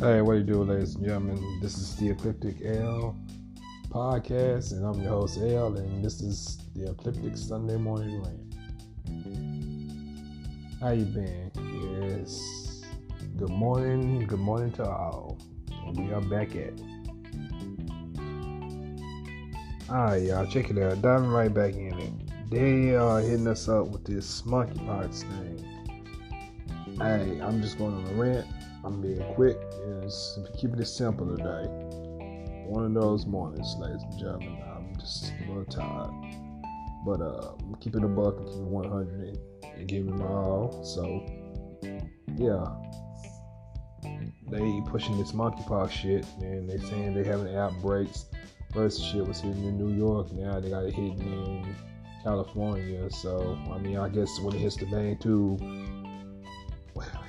Hey, what do you do, ladies and gentlemen? This is the Ecliptic L podcast, and I'm your host L, and this is the Ecliptic Sunday Morning Rant. How you been? Yes. Good morning. Good morning to all. And we are back at it. Alright, y'all, check it out. Diving right back in it. They are hitting us up with this monkeypox thing. Hey, I'm just going on a rant. I'm being quick and keeping it simple today. One of those mornings, ladies and gentlemen. I'm just a little tired. But uh, I'm keeping a buck and keeping 100 and giving my all. So, yeah. They pushing this monkeypox shit and they saying they having outbreaks. First shit was hitting in New York. Now they got it hitting in California. So, I mean, I guess when it hits the main two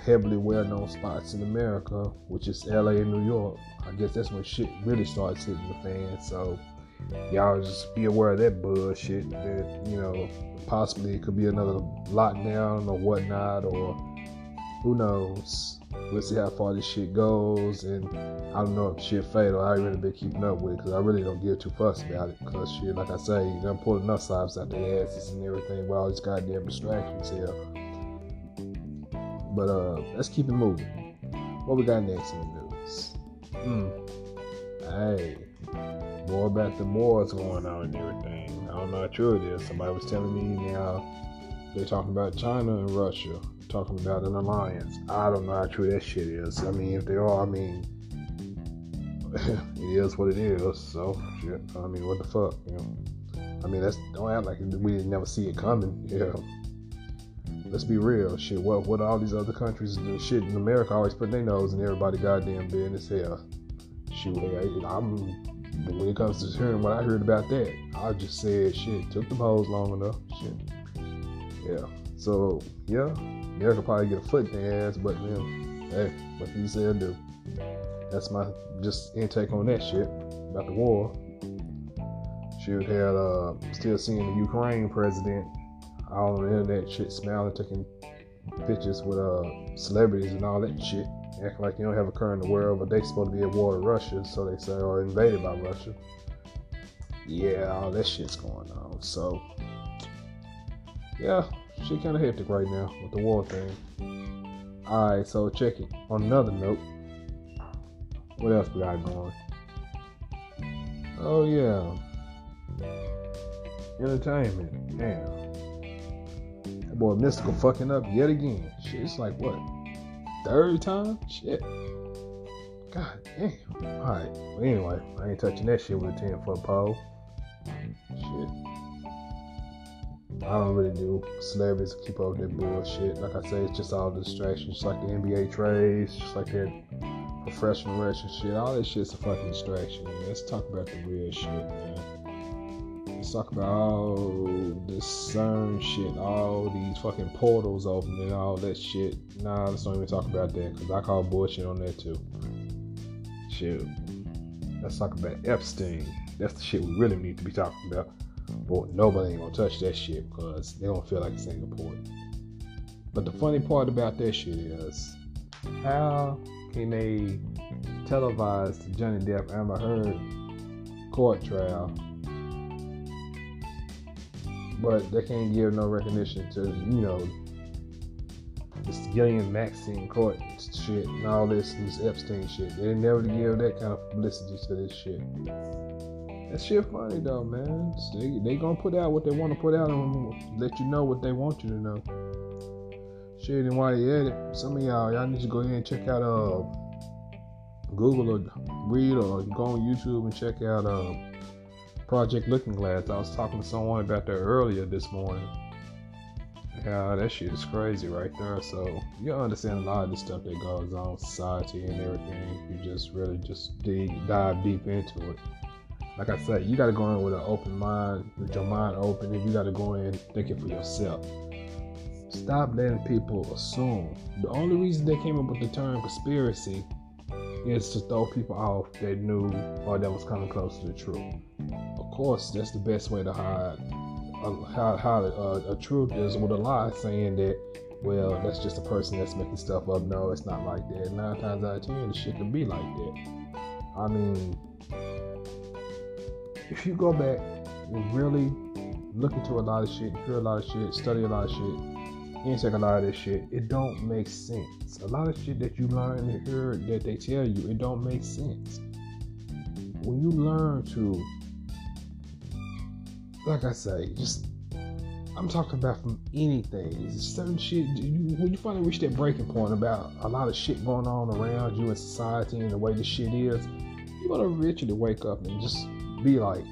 heavily well-known spots in America, which is LA and New York, I guess that's when shit really starts hitting the fan. So, y'all just be aware of that bullshit. That you know, possibly it could be another lockdown or whatnot, or who knows. We'll see how far this shit goes, and I don't know if shit fatal. I really been keeping up with it because I really don't give too fuss about it. Because shit, like I say, done pulling enough stops out their asses and everything with all these goddamn distractions here. But uh, let's keep it moving. What we got next in the news? Hmm. Hey, more about the wars going on and everything. I don't know how true it is. Somebody was telling me now they're talking about China and Russia, talking about an alliance. I don't know how true that shit is. I mean, if they are, I mean, it is what it is. So shit. I mean, what the fuck, you know? I mean, that's don't act like we didn't never see it coming. Yeah. Let's be real. Shit, what what all these other countries and shit in America always put their nose in everybody goddamn business. Hell, shoot, I'm when it comes to hearing what I heard about that, I just said shit. Took the hoes long enough. Shit. Yeah. So yeah, America probably get a foot in their ass, but then hey, what you say or do? That's my just intake on that shit about the war. Shoot, had uh, still seeing the Ukraine president all on the internet shit, smiling, taking pictures with uh, celebrities and all that shit, acting like you don't have a car in the world, but they supposed to be at war with Russia, so they say, or invaded by Russia. Yeah, all that shit's going on. So, yeah, shit kind of hectic right now with the war thing. Alright, so check it. On another note, what else we got going? Oh, yeah. Entertainment. Damn boy Mystikal fucking up yet again. Shit, it's like what? Third time? Shit. God damn. Alright. Well, anyway, I ain't touching that shit with a 10 foot pole. Shit. I don't really do celebrities keep up that bullshit. Like I say, it's just all distractions. Just like the NBA trades, just like that professional wrestling shit. All that shit's a fucking distraction. Man. Let's talk about the real shit, man. Let's talk about all this CERN shit, all these fucking portals open and all that shit. Nah, let's not even talk about that because I call bullshit on that too. Shit. Let's talk about Epstein. That's the shit we really need to be talking about. But nobody ain't gonna touch that shit because they don't feel like it's important. But the funny part about that shit is how can they televise Johnny Depp Amber Heard court trial but they can't give no recognition to you know this Ghislaine Maxine court shit and all this this Epstein shit. They never give that kind of publicity to this shit. That shit funny though, man. They they gonna put out what they want to put out and let you know what they want you to know. Shit, and while you at it, some of y'all y'all need to go ahead and check out uh Google or read or go on YouTube and check out uh Project Looking Glass. I was talking to someone about that earlier this morning. Yeah, that shit is crazy right there. So you understand a lot of the stuff that goes on society and everything. You just really just dig, dive deep into it. Like I said, you got to go in with an open mind, with your mind open, and you got to go in thinking for yourself. Stop letting people assume. The only reason they came up with the term conspiracy is to throw people off that knew or that was coming close to the truth. Of course, that's the best way to hide uh, hide, hide uh, a truth is with a lie, saying that well, that's just a person that's making stuff up. No, it's not like that. Nine times out of ten, the shit can be like that. I mean, if you go back and really look into a lot of shit, hear a lot of shit, study a lot of shit, and take a lot of this shit, it don't make sense. A lot of shit that you learn and hear that they tell you, it don't make sense. When you learn to, like I say, just I'm talking about from anything. Certain shit. You, when you finally reach that breaking point about a lot of shit going on around you in society and the way the shit is, you're gonna eventually wake up and just be like,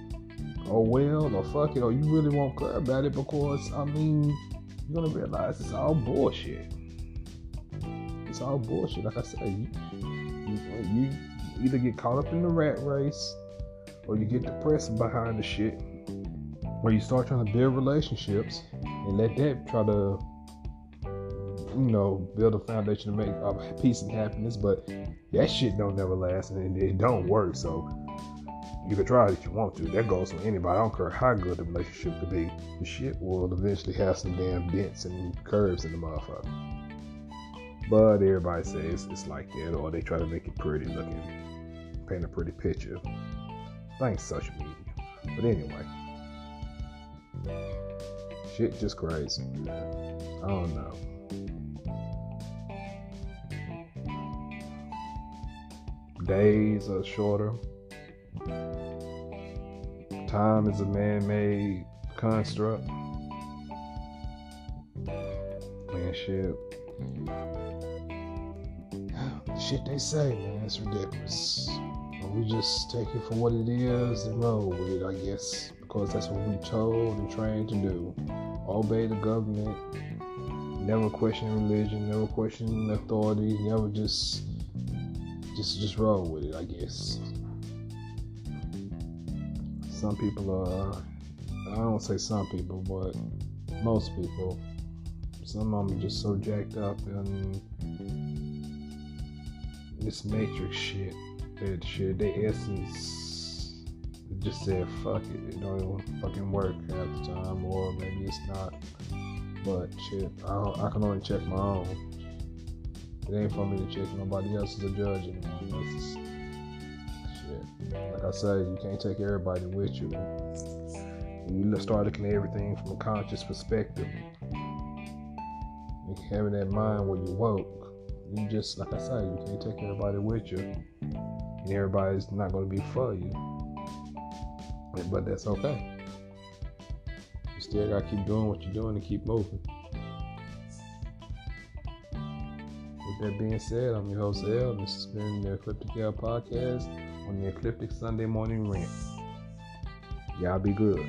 oh well, or fuck it, or you really won't care about it because I mean, you're gonna realize it's all bullshit. It's all bullshit. Like I said, you, you, you either get caught up in the rat race or you get depressed behind the shit where you start trying to build relationships and let that try to you know build a foundation to make uh, peace and happiness but that shit don't never last and it don't work so you can try it if you want to. That goes for anybody. I don't care how good the relationship could be. The shit will eventually have some damn dents and curves in the motherfucker. But everybody says it's like that or they try to make it pretty looking paint a pretty picture. Thanks social media. But anyway Shit just crazy. I don't know. Days are shorter. Time is a man made construct. Man, shit. Shit they say, man, it's ridiculous. We just take it for what it is and roll with it, I guess because that's what we're told and trained to do. Obey the government, never question religion, never question authority, never just just just roll with it, I guess. Some people are I don't say some people, but most people. Some of them are just so jacked up in this matrix shit. That shit, their essence just said fuck it, it don't even fucking work half the time, or maybe it's not. But shit, I, I can only check my own. It ain't for me to check nobody else's a judge anymore. Shit. Like I said, you can't take everybody with you. You start looking at everything from a conscious perspective. Having that mind when you woke, you just like I said, you can't take everybody with you. And everybody's not gonna be for you but that's okay. You still gotta keep doing what you're doing and keep moving. With that being said, I'm your host L. This has been the Ecliptic L podcast on the Ecliptic Sunday Morning Rant. Y'all be good.